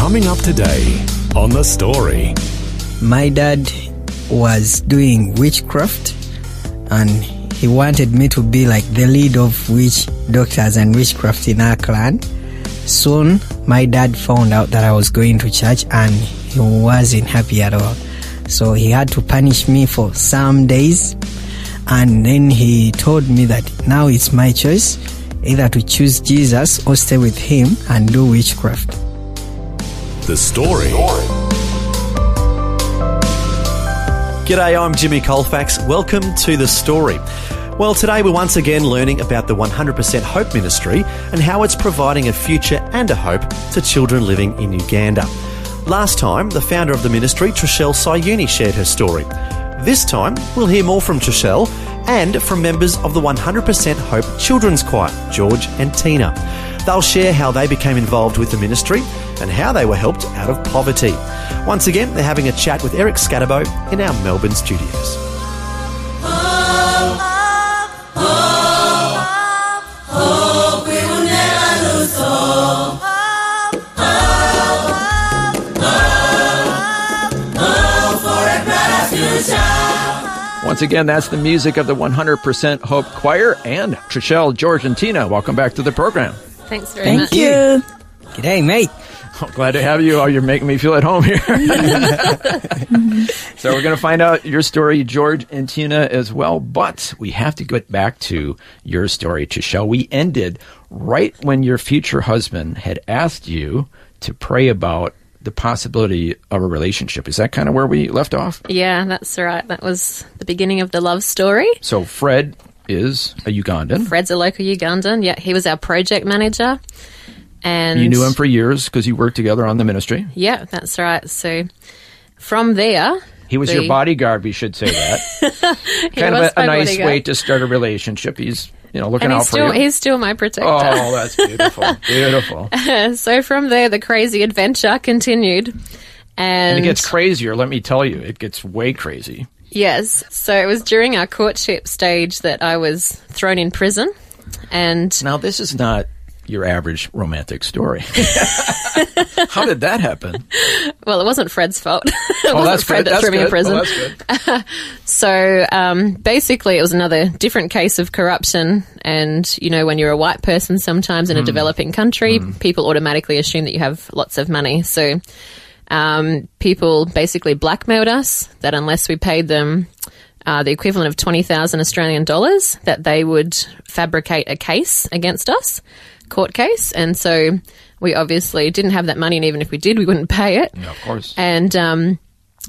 Coming up today on The Story. My dad was doing witchcraft and he wanted me to be like the lead of witch doctors and witchcraft in our clan. Soon, my dad found out that I was going to church and he wasn't happy at all. So he had to punish me for some days. And then he told me that now it's my choice either to choose Jesus or stay with him and do witchcraft. The Story. G'day, I'm Jimmy Colefax. Welcome to The Story. Well, today we're once again learning about the 100% Hope Ministry and how it's providing a future and a hope to children living in Uganda. Last time, the founder of the ministry, Trishelle Sayuuni, shared her story. This time, we'll hear more from Trishelle and from members of the 100% Hope Children's Choir, George and Tina. They'll share how they became involved with the ministry and how they were helped out of poverty. Once again, they're having a chat with Eric Scatterbo in our Melbourne studios. Once again, that's the music of the 100% Hope Choir and Trishelle, George, and Tina. Welcome back to the program. Thanks very Thank much. Thank you. G'day, mate. Oh, glad to have you. Oh, you're making me feel at home here. so we're going to find out your story, George and Tina, as well. But we have to get back to your story, Trishelle. We ended right when your future husband had asked you to pray about the possibility of a relationship. Is that kind of where we left off? Yeah, that's right. That was the beginning of the love story. So Fred is a Ugandan. Fred's a local Ugandan. Yeah, he was our project manager. And You knew him for years because you worked together on the ministry. Yeah, that's right. So from there, He was the- your bodyguard, we should say that. kind of a, a nice bodyguard. way to start a relationship. He's, you know, looking and out he's for still you. he's still my protector. Oh, that's beautiful. beautiful. so from there, the crazy adventure continued. And, And it gets crazier, let me tell you. It gets way crazy. yes, so it was during our courtship stage that I was thrown in prison, and Now, this is not your average romantic story. How did that happen? well, it wasn't Fred's fault. it Oh, wasn't that's Fred good. that That's threw me in prison. Oh. So um, basically, it was another different case of corruption. And, you know, when you're a white person, sometimes in Hmm. a developing country, people automatically assume that you have lots of money. So um, people basically blackmailed us that unless we paid them uh, the equivalent of 20,000 Australian dollars, that they would fabricate a case against us, court case. And so we obviously didn't have that money. And even if we did, we wouldn't pay it. Yeah, of course. And um,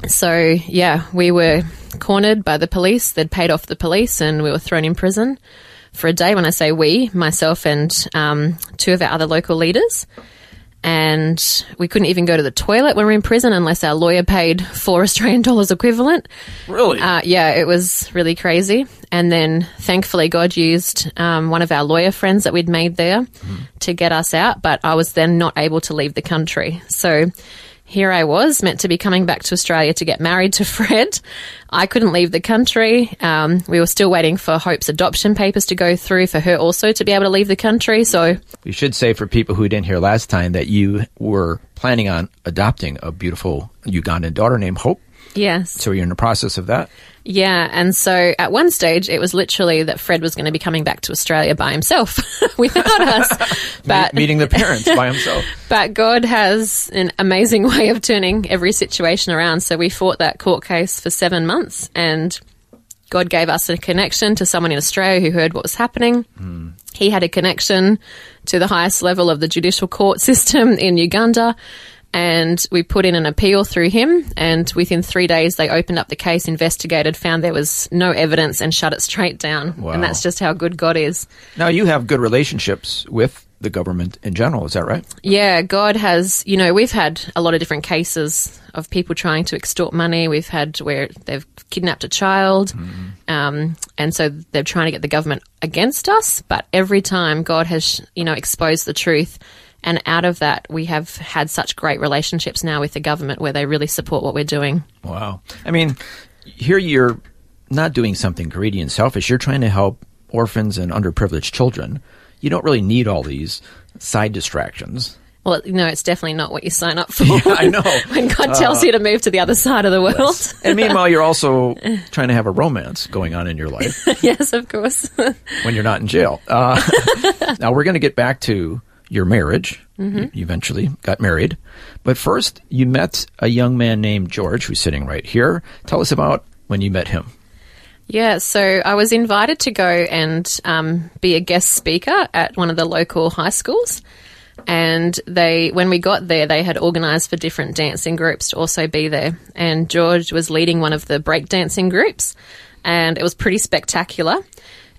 so, yeah, we were cornered by the police. They'd paid off the police and we were thrown in prison for a day. When I say we, myself and um, two of our other local leaders. And we couldn't even go to the toilet when we were in prison unless our lawyer paid four Australian dollars equivalent. Really? Uh, yeah, it was really crazy. And then thankfully, God used um, one of our lawyer friends that we'd made there to get us out. But I was then not able to leave the country. So here I was, meant to be coming back to Australia to get married to Fred. I couldn't leave the country. Um, we were still waiting for Hope's adoption papers to go through for her also to be able to leave the country. So we should say for people who didn't hear last time that you were planning on adopting a beautiful Ugandan daughter named Hope. yes. So you're in the process of that. Yeah, and so at one stage it was literally that Fred was going to be coming back to Australia by himself without us. But meeting the parents by himself. but God has an amazing way of turning every situation around. So we fought that court case for 7 months and God gave us a connection to someone in Australia who heard what was happening. Hmm. He had a connection to the highest level of the judicial court system in Uganda. And we put in an appeal through him. And within three days, they opened up the case, investigated, found there was no evidence, and shut it straight down. Wow. And that's just how good God is. Now you have good relationships with the government in general. Is that right? Yeah, God has, you know, we've had a lot of different cases of people trying to extort money. We've had where they've kidnapped a child, um, and so they're trying to get the government against us. But every time God has, you know, exposed the truth, and out of that, we have had such great relationships now with the government where they really support what we're doing. Wow. I mean, here you're not doing something greedy and selfish. You're trying to help orphans and underprivileged children. You don't really need all these side distractions. Well, no, it's definitely not what you sign up for. I know. Uh, when God tells you to move to the other side of the world. And meanwhile, you're also trying to have a romance going on in your life yes, of course. when you're not in jail. Uh, now, we're going to get back to your marriage. You you eventually got married. But first, you met a young man named George, who's sitting right here. Tell us about when you met him. Yeah, so I was invited to go and um, be a guest speaker at one of the local high schools. And they, when we got there, they had organised for different dancing groups to also be there. And George was leading one of the breakdancing groups, and it was pretty spectacular.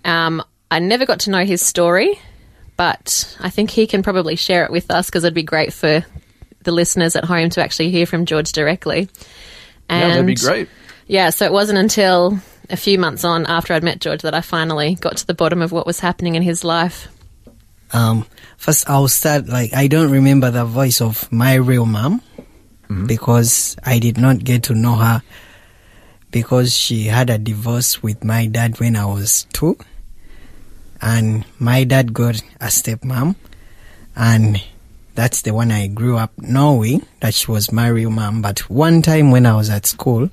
Um, I never got to know his story, but I think he can probably share it with us because it'd be great for the listeners at home to actually hear from George directly. yeah, that'd be great. Yeah, so it wasn't until a few months on after I'd met George that I finally got to the bottom of what was happening in his life. Um, first, I'll start like I don't remember the voice of my real mom because I did not get to know her because she had a divorce with my dad when I was two, and my dad got a stepmom, and that's the one I grew up knowing that she was my real mom. But one time when I was at school,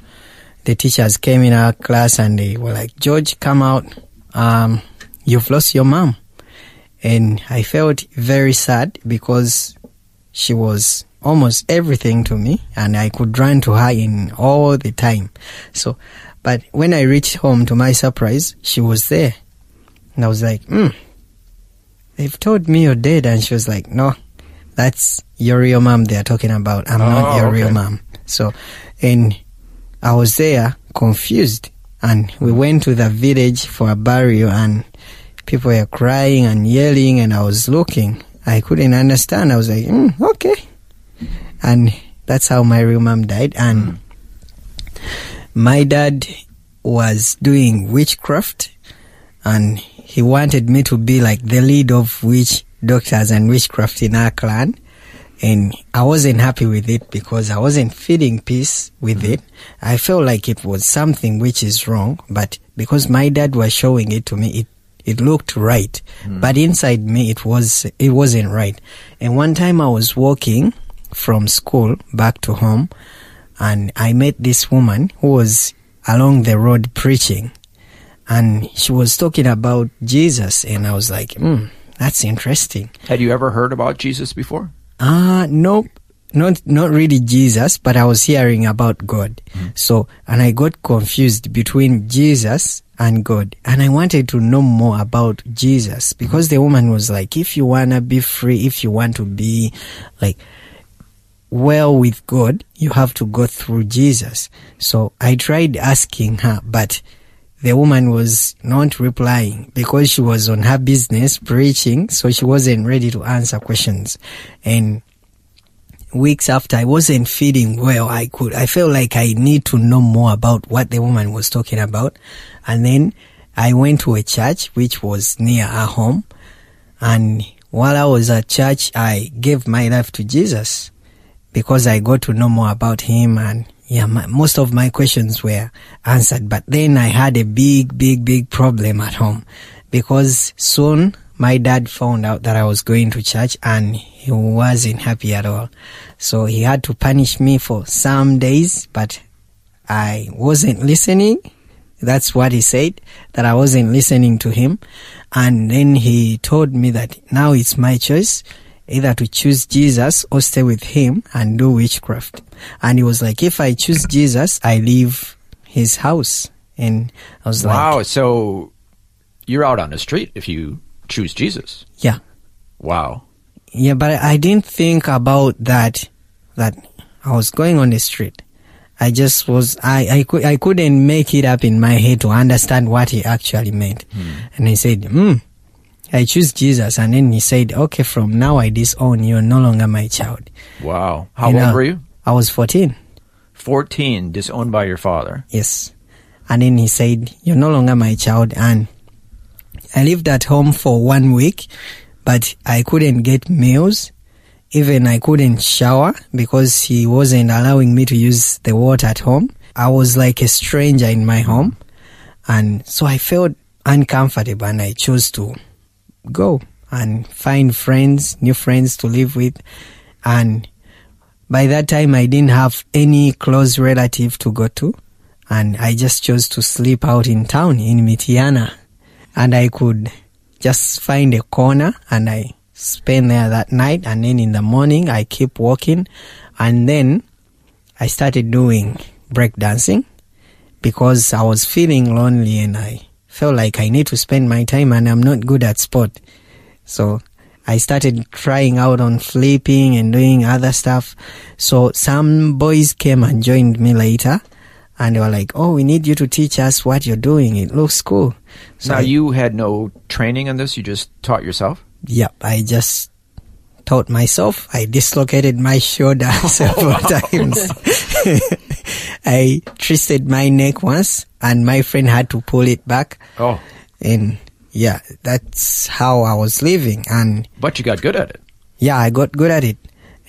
the teachers came in our class and they were like, "George, come out. Um, you've lost your mom." and I felt very sad because she was almost everything to me and I could run to her in all the time. So, but when I reached home to my surprise, she was there. And I was like, hmm, they've told me you're dead. And she was like, no, that's your real mom they're talking about. I'm not Oh, your real mom. So, and I was there confused and we went to the village for a burial and people were crying and yelling and I was looking. I couldn't understand. I was like, mm, okay. And that's how my real mom died. And my dad was doing witchcraft and he wanted me to be like the lead of witch doctors and witchcraft in our clan. And I wasn't happy with it because I wasn't feeling peace with it. I felt like it was something which is wrong, but because my dad was showing it to me, it it looked right. Hmm. But inside me, it was it wasn't right. And one time I was walking from school back to home, and I met this woman who was along the road preaching, and she was talking about Jesus, and I was like, hmm, that's interesting. Had you ever heard about Jesus before? Ah, nope. Not not really Jesus, but I was hearing about God. So and I got confused between Jesus and God. And I wanted to know more about Jesus because the woman was like, if you wanna be free, if you want to be like well with God, you have to go through Jesus. So I tried asking her, but the woman was not replying because she was on her business preaching, so she wasn't ready to answer questions. And weeks after I wasn't feeling well, I could, I felt like I need to know more about what the woman was talking about. And then I went to a church which was near our home. And while I was at church, I gave my life to Jesus because I got to know more about him and yeah, my, most of my questions were answered. But then I had a big, big, big problem at home because soon my dad found out that I was going to church and he wasn't happy at all. So he had to punish me for some days, but I wasn't listening. That's what he said, that I wasn't listening to him. And then he told me that now it's my choice either to choose Jesus or stay with him and do witchcraft. And he was like, if I choose Jesus, I leave his house. And I was Wow. like, wow, So you're out on the street if you choose Jesus. yeah. Wow. Yeah, but I didn't think about that, that I was going on the street. I just was, I, I, I couldn't make it up in my head to understand what he actually meant. And he said, hmm, I choose Jesus. And then he said, okay, from now I disown you. You're no longer my child. Wow. How You old know, were you? I was 14. 14, disowned by your father. Yes. And then he said, You're no longer my child. And I lived at home for one week, but I couldn't get meals. Even I couldn't shower because he wasn't allowing me to use the water at home. I was like a stranger in my home. And so I felt uncomfortable and I chose to go and find friends, new friends to live with. And by that time, I didn't have any close relative to go to. And I just chose to sleep out in town in Mityana. And I could just find a corner and I spend there that night. And then in the morning, I keep walking. And then I started doing breakdancing because I was feeling lonely and I felt like I need to spend my time and I'm not good at sport. So I started trying out on flipping and doing other stuff. So some boys came and joined me later and they were like, Oh, we need you to teach us what you're doing. It looks cool. So now, I- you had no training on this. You just taught yourself. Yep, I just taught myself. I dislocated my shoulder several times. I twisted my neck once, and my friend had to pull it back. Oh. And yeah, that's how I was living. And But you got good at it. yeah, I got good at it.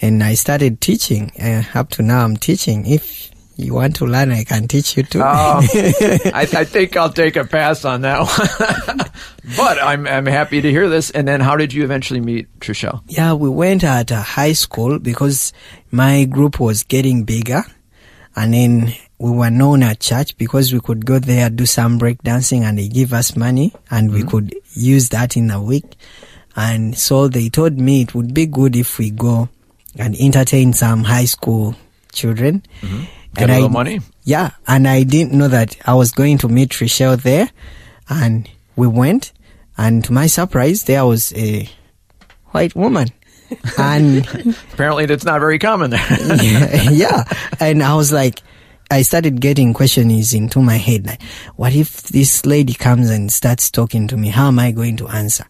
And I started teaching. Uh, up to now, I'm teaching. If you want to learn, I can teach you too. Oh, I, I think I'll take a pass on that one. but I'm, I'm happy to hear this. And then how did you eventually meet Trishelle? Yeah, we went at a high school because my group was getting bigger. And then we were known at church because we could go there, do some break dancing and they give us money and we mm-hmm. could use that in a week. And so they told me it would be good if we go and entertain some high school children. Mm-hmm. Get a little money? Yeah, and I didn't know that I was going to meet Trishelle there, and we went, and to my surprise, there was a white woman, and Apparently, that's not very common there. yeah, yeah, and I was like, I started getting questions into my head, like, what if this lady comes and starts talking to me? How am I going to answer?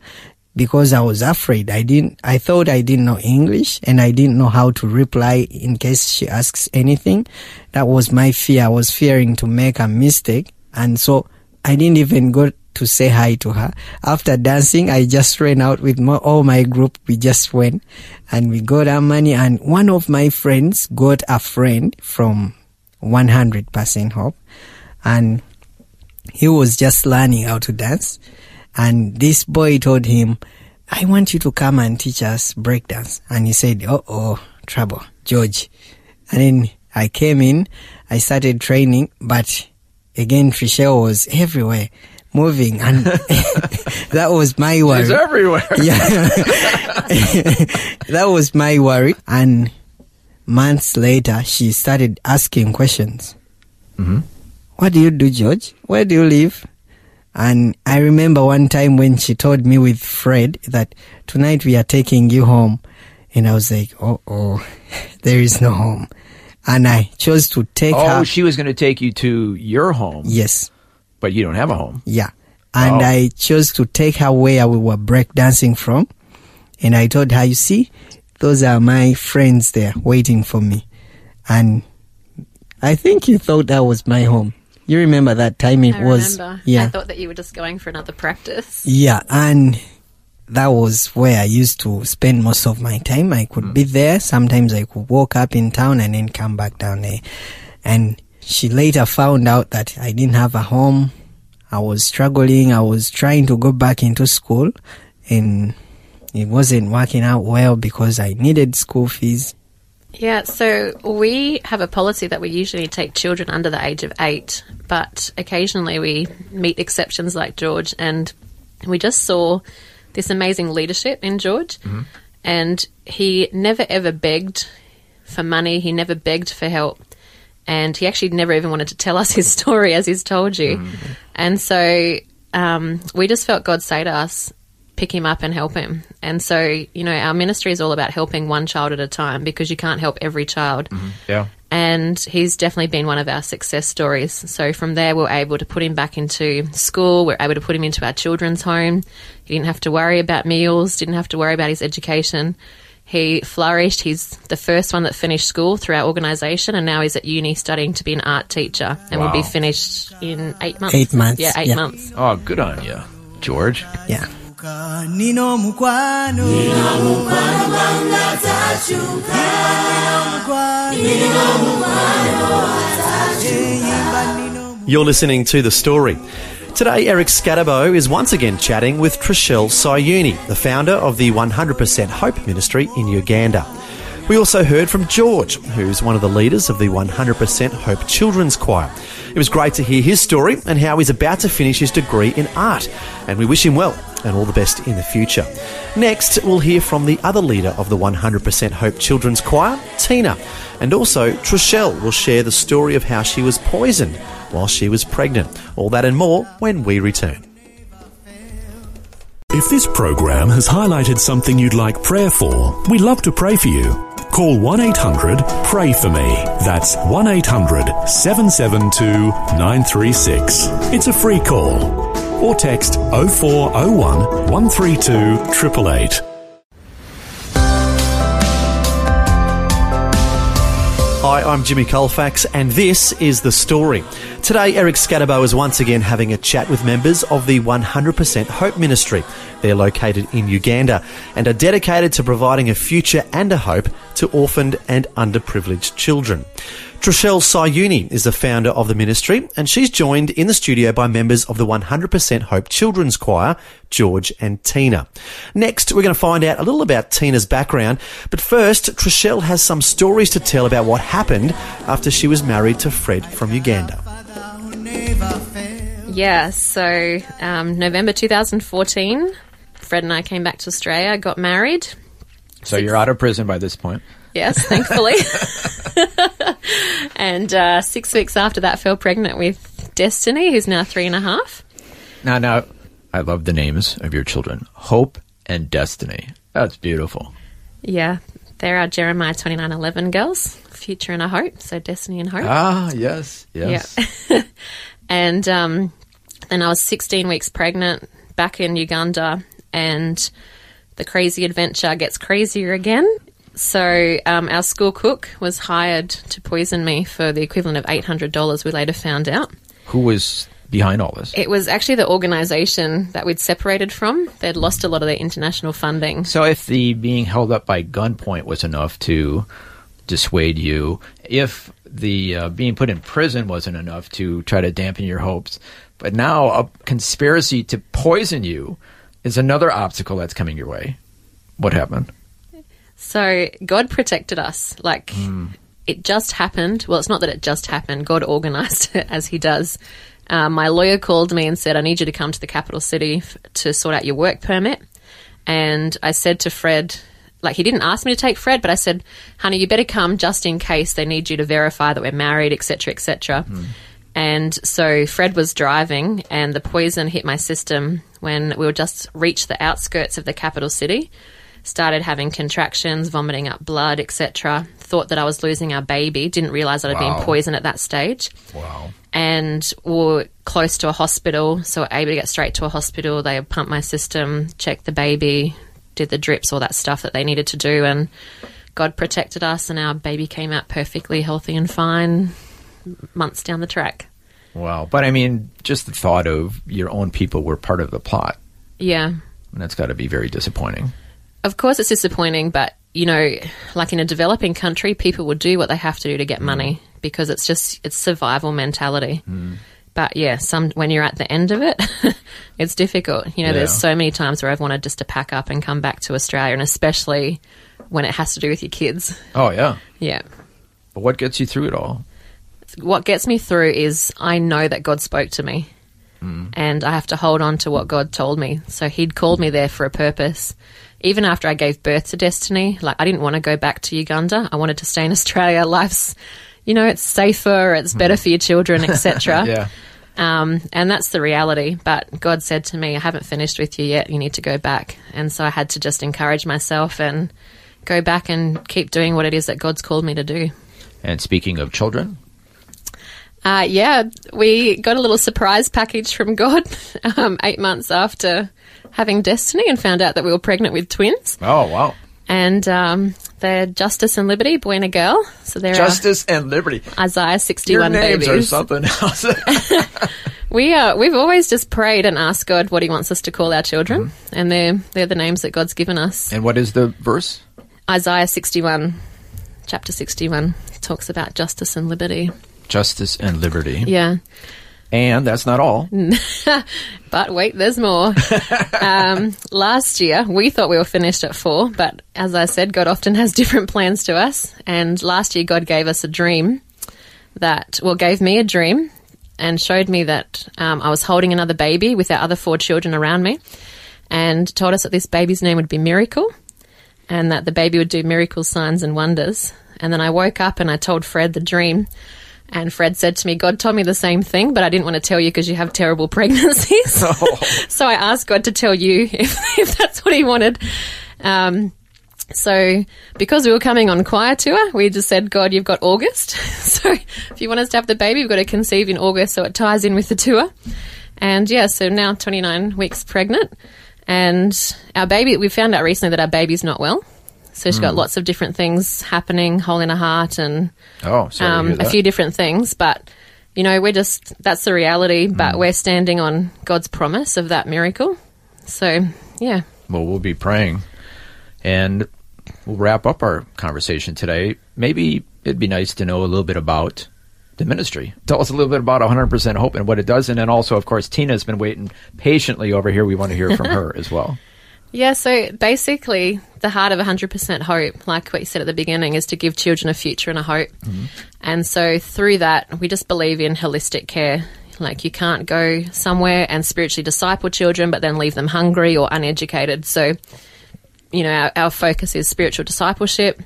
Because I was afraid. I didn't, I thought I didn't know English and I didn't know how to reply in case she asks anything. That was my fear. I was fearing to make a mistake. And so I didn't even go to say hi to her. After dancing, I just ran out with my, all my group. We just went and we got our money. And one of my friends got a friend from 100% Hope. And he was just learning how to dance. And this boy told him, I want you to come and teach us breakdance. And he said, Oh, oh, trouble, George. And then I came in, I started training, but again, Trishelle was everywhere, moving. And that was my worry. it's everywhere. Yeah. that was my worry. And months later, she started asking questions. Mm-hmm. What do you do, George? Where do you live? And I remember one time when she told me with Fred that tonight we are taking you home. And I was like, oh, oh, there is no home. And I chose to take Oh, her. she was going to take you to your home, yes. but you don't have a home. Yeah. And Wow. I chose to take her where we were breakdancing from. And I told her, you see, those are my friends there waiting for me. And I think you thought that was my home. You remember that time it I was. remember. Yeah. I thought that you were just going for another practice. Yeah, and that was where I used to spend most of my time. I could hmm. be there. Sometimes I could walk up in town and then come back down there. And she later found out that I didn't have a home. I was struggling. I was trying to go back into school and it wasn't working out well because I needed school fees. Yeah, so we have a policy that we usually take children under the age of eight, but occasionally we meet exceptions like George, and we just saw this amazing leadership in George. And he never ever begged for money, he never begged for help, and he actually never even wanted to tell us his story as he's told you. And so um, we just felt God say to us, pick him up and help him. And so, you know, our ministry is all about helping one child at a time because you can't help every child. Mm-hmm. Yeah. And he's definitely been one of our success stories. So from there, we we're able to put him back into school. We we're able to put him into our children's home. He didn't have to worry about meals, didn't have to worry about his education. He flourished. He's the first one that finished school through our organisation, and now he's at uni studying to be an art teacher, and will be finished in eight months. Eight months, Yeah, eight yeah. months. Oh, good on you, George. Yeah. Nino mukwano You're listening to The Story. Today, Eric Scatterbo is once again chatting with Trishelle Sayuuni, the founder of the 100% Hope Ministry in Uganda. We also heard from George, who's one of the leaders of the 100% Hope Children's Choir. It was great to hear his story and how he's about to finish his degree in art, and we wish him well and all the best in the future. Next, we'll hear from the other leader of the 100% Hope Children's Choir, Tina, and also Trishelle will share the story of how she was poisoned while she was pregnant. All that and more when we return. If this program has highlighted something you'd like prayer for, we'd love to pray for you. Call 1 800 Pray For Me. That's 1 800 772 936. It's a free call. Or text 0401 132 888. Hi, I'm Jimmy Colefax, and this is The Story. Today, Eric Scatterbo is once again having a chat with members of the 100% Hope Ministry. They're located in Uganda and are dedicated to providing a future and a hope to orphaned and underprivileged children. Trishelle Sayuuni is the founder of the ministry, and she's joined in the studio by members of the 100% Hope Children's Choir, George and Tina. Next, we're going to find out a little about Tina's background, but first, Trishelle has some stories to tell about what happened after she was married to Fred from Uganda. Yeah, so um, November 2014, Fred and I came back to Australia, got married. So you're out of prison by this point. Yes, thankfully. and uh, six weeks after that, fell pregnant with Destiny, who's now three and a half. Now, now, I love the names of your children Hope and Destiny. That's beautiful. Yeah, they're our Jeremiah 2911 girls, Future and a Hope, so Destiny and Hope. Ah, yes, yes. Yeah. and um, then I was 16 weeks pregnant back in Uganda, and the crazy adventure gets crazier again. So um, our school cook was hired to poison me for the equivalent of $800, we later found out. Who was behind all this? It was actually the organisation that we'd separated from. They'd lost a lot of their international funding. So if the being held up by gunpoint was enough to dissuade you, if the uh, being put in prison wasn't enough to try to dampen your hopes, but now a conspiracy to poison you is another obstacle that's coming your way. What happened? So God protected us. Like it just happened. Well, it's not that it just happened. God organised it as He does. Um, my lawyer called me and said, "I need you to come to the capital city f- to sort out your work permit." And I said to Fred, like he didn't ask me to take Fred, but I said, "Honey, you better come just in case they need you to verify that we're married, etc., etc." And so Fred was driving, and the poison hit my system when we were just reached the outskirts of the capital city. Started having contractions, vomiting up blood, etc. Thought that I was losing our baby. Didn't realize that I'd Wow. been poisoned at that stage. Wow. And we were close to a hospital, so able to get straight to a hospital. They pumped my system, checked the baby, did the drips, all that stuff that they needed to do, and God protected us, and our baby came out perfectly healthy and fine months down the track. Wow. But I mean, just the thought of your own people were part of the plot. Yeah. That's got to be very disappointing. Of course, it's disappointing, but you know, like in a developing country, people will do what they have to do to get money mm. because it's just it's survival mentality. Mm. But yeah, some when you're at the end of it, it's difficult. You know, there's so many times where I've wanted just to pack up and come back to Australia, and especially when it has to do with your kids. Oh, yeah. Yeah. But what gets you through it all? What gets me through is I know that God spoke to me. Mm. And I have to hold on to what God told me. So He'd called me there for a purpose. Even after I gave birth to Destiny, like I didn't want to go back to Uganda. I wanted to stay in Australia. Life's, you know, it's safer, it's better for your children, etc. Yeah. Um, and that's the reality. But God said to me, I haven't finished with you yet. You need to go back. And so I had to just encourage myself and go back and keep doing what it is that God's called me to do. And speaking of children, Uh, yeah, we got a little surprise package from God um, eight months after having Destiny and found out that we were pregnant with twins. oh wow, And um, they're Justice and Liberty, boy and a girl. So they're justice and liberty. Isaiah Your 61 names are babies. something else. We uh, we've always just prayed and asked God what He wants us to call our children, and they're they're the names that God's given us. and what is the verse? Isaiah 61, chapter 61, talks about justice and liberty. Justice and liberty. Yeah. And that's not all. But wait, there's more. um, last year, we thought we were finished at four, but as I said, God often has different plans to us. And last year, God gave us a dream that, well, gave me a dream and showed me that um, I was holding another baby with our other four children around me and told us that this baby's name would be Miracle and that the baby would do miracle signs and wonders. And then I woke up and I told Fred the dream. And Fred said to me, God told me the same thing, but I didn't want to tell you because you have terrible pregnancies. so I asked God to tell you if, if that's what he wanted. Um, so because we were coming on choir tour, we just said, God, you've got August. so if you want us to have the baby, we've got to conceive in August so it ties in with the tour. And yeah, so now 29 weeks pregnant. And our baby, we found out recently that our baby's not well. So she's got lots of different things happening, hole in her heart and Oh, sorry um, a few different things. But, you know, we're just, that's the reality, but we're standing on God's promise of that miracle. So, yeah. Well, we'll be praying, and we'll wrap up our conversation today. Maybe it'd be nice to know a little bit about the ministry. Tell us a little bit about 100% Hope and what it does, and then also, of course, Tina's been waiting patiently over here. We want to hear from her as well. Yeah, so basically, the heart of 100% hope, like what you said at the beginning, is to give children a future and a hope. And so through that, we just believe in holistic care. Like, you can't go somewhere and spiritually disciple children, but then leave them hungry or uneducated. So, you know, our, our focus is spiritual discipleship.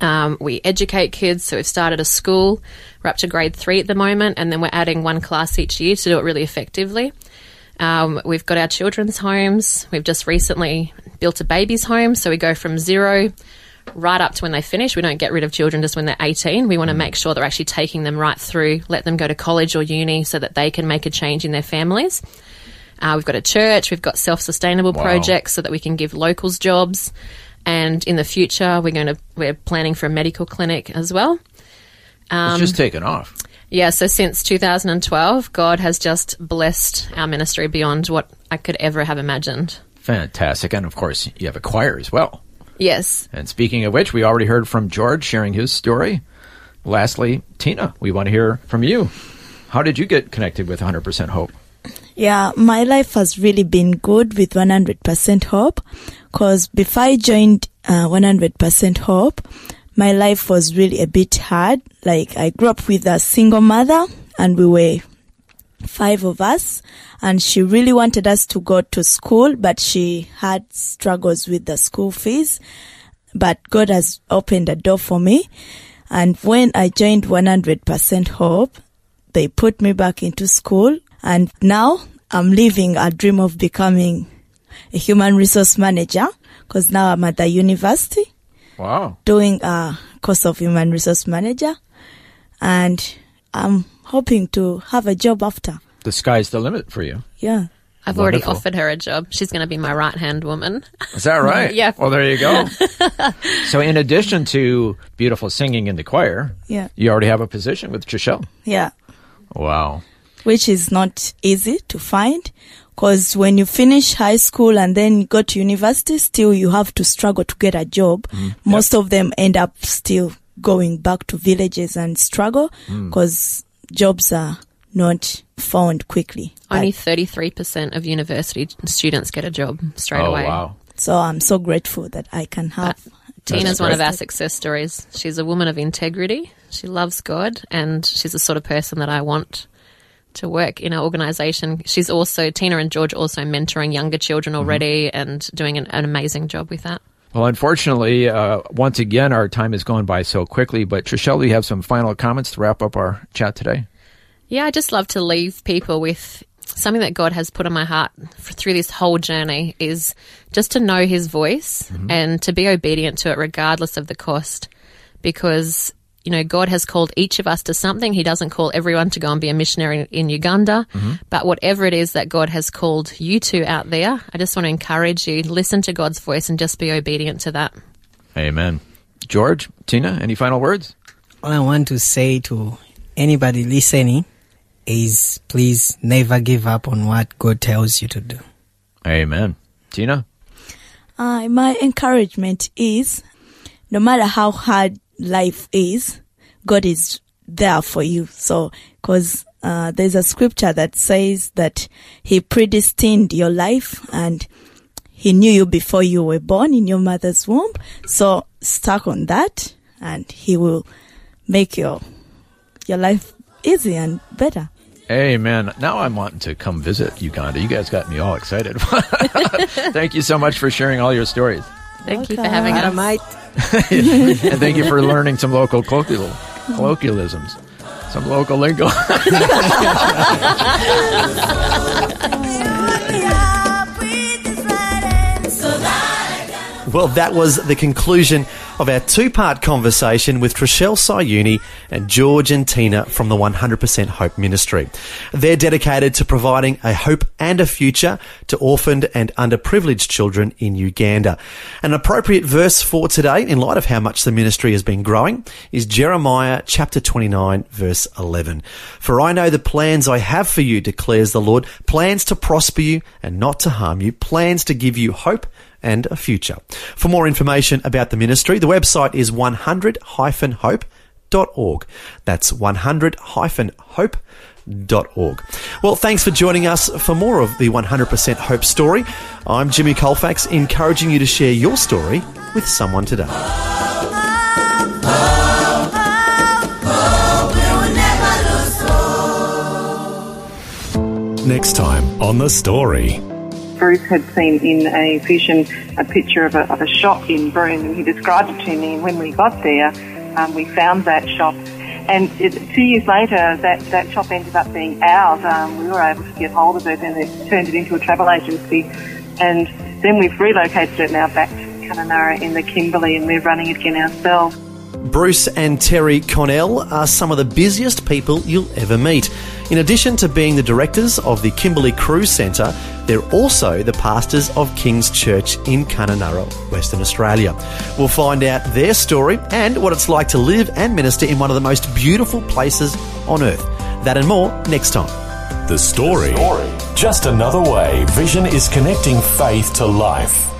Um, we educate kids, so we've started a school. We're up to grade three at the moment, and then we're adding one class each year to do it really effectively. Um, we've got our children's homes. We've just recently built a baby's home, so we go from zero right up to when they finish. We don't get rid of children just when they're 18. We want to make sure they're actually taking them right through, let them go to college or uni so that they can make a change in their families. Uh, we've got a church, we've got self sustainable projects so that we can give locals jobs. And in the future, we're going to, we're planning for a medical clinic as well. it's just taken off. Yeah, so since 2012, God has just blessed our ministry beyond what I could ever have imagined. Fantastic. And of course, you have a choir as well. Yes. And speaking of which, we already heard from George sharing his story. Lastly, Tina, we want to hear from you. How did you get connected with 100% Hope? Yeah, my life has really been good with 100% hope because before I joined uh, 100% hope, my life was really a bit hard. Like I grew up with a single mother and we were five of us and she really wanted us to go to school, but she had struggles with the school fees. But God has opened a door for me. And when I joined 100% hope, they put me back into school and now I'm living a dream of becoming a human resource manager because now I'm at the university Wow. doing a course of human resource manager and I'm hoping to have a job after. The sky's the limit for you. Yeah. I've already offered her a job. She's going to be my right hand woman. Is that right? Yeah. Well, there you go. so, in addition to beautiful singing in the choir, Yeah. you already have a position with Trishelle. Yeah. Wow. Which is not easy to find because when you finish high school and then go to university, still you have to struggle to get a job. Mm-hmm. Most of them end up still going back to villages and struggle mm. because jobs are not found quickly. Only 33% of university students get a job straight oh, away. wow. So I'm so grateful that I can have. Tina's one of our success stories. She's a woman of integrity. She loves God, and she's the sort of person that I want to work in our organisation. She's also Tina and George also mentoring younger children already and doing an, an amazing job with that. Well, unfortunately, uh, once again, our time has gone by so quickly. But Trishelle, do you have some final comments to wrap up our chat today? Yeah, I just love to leave people with something that God has put on my heart f through this whole journey is just to know His voice and to be obedient to it regardless of the cost. Because you know, God has called each of us to something. He doesn't call everyone to go and be a missionary in Uganda. But whatever it is that God has called you to out there, I just want to encourage you, listen to God's voice and just be obedient to that. Amen. George, Tina, any final words? All I want to say to anybody listening is please never give up on what God tells you to do. Amen. Tina? Uh, my encouragement is no matter how hard life is, God is there for you. So, cause, uh, there's a scripture that says that He predestined your life and He knew you before you were born in your mother's womb. So, stuck on that and He will make your, your life easy and better. Amen. Now I'm wanting to come visit Uganda. You guys got me all excited. Thank you so much for sharing all your stories. Thank you for having us. and thank you for learning some local colloquial, colloquialisms, some local lingo. Well, that was the conclusion of our two part conversation with Trishelle Sayuuni and George and Tina from the 100% Hope Ministry. They're dedicated to providing a hope and a future to orphaned and underprivileged children in Uganda. An appropriate verse for today, in light of how much the ministry has been growing, is Jeremiah chapter 29, verse 11. For I know the plans I have for you, declares the Lord, plans to prosper you and not to harm you, plans to give you hope and a future. For more information about the ministry, the website is 100-hope.org. That's 100-hope.org. Well, thanks for joining us for more of the 100% Hope story. I'm Jimmy Colefax, encouraging you to share your story with someone today. Next time on The Story. Bruce had seen in a vision a picture of a, of a shop in Broome and he described it to me and when we got there um, we found that shop and it, two years later that, that shop ended up being ours. Um, we were able to get hold of it and it turned it into a travel agency and then we've relocated it now back to Kununurra in the Kimberley and we're running it again ourselves. Bruce and Terry Connell are some of the busiest people you'll ever meet. In addition to being the directors of the Kimberley Cruise Centre, they're also the pastors of King's Church in Kununurra, Western Australia. We'll find out their story and what it's like to live and minister in one of the most beautiful places on earth. That and more next time. The Story. Just another way Vision is connecting faith to life.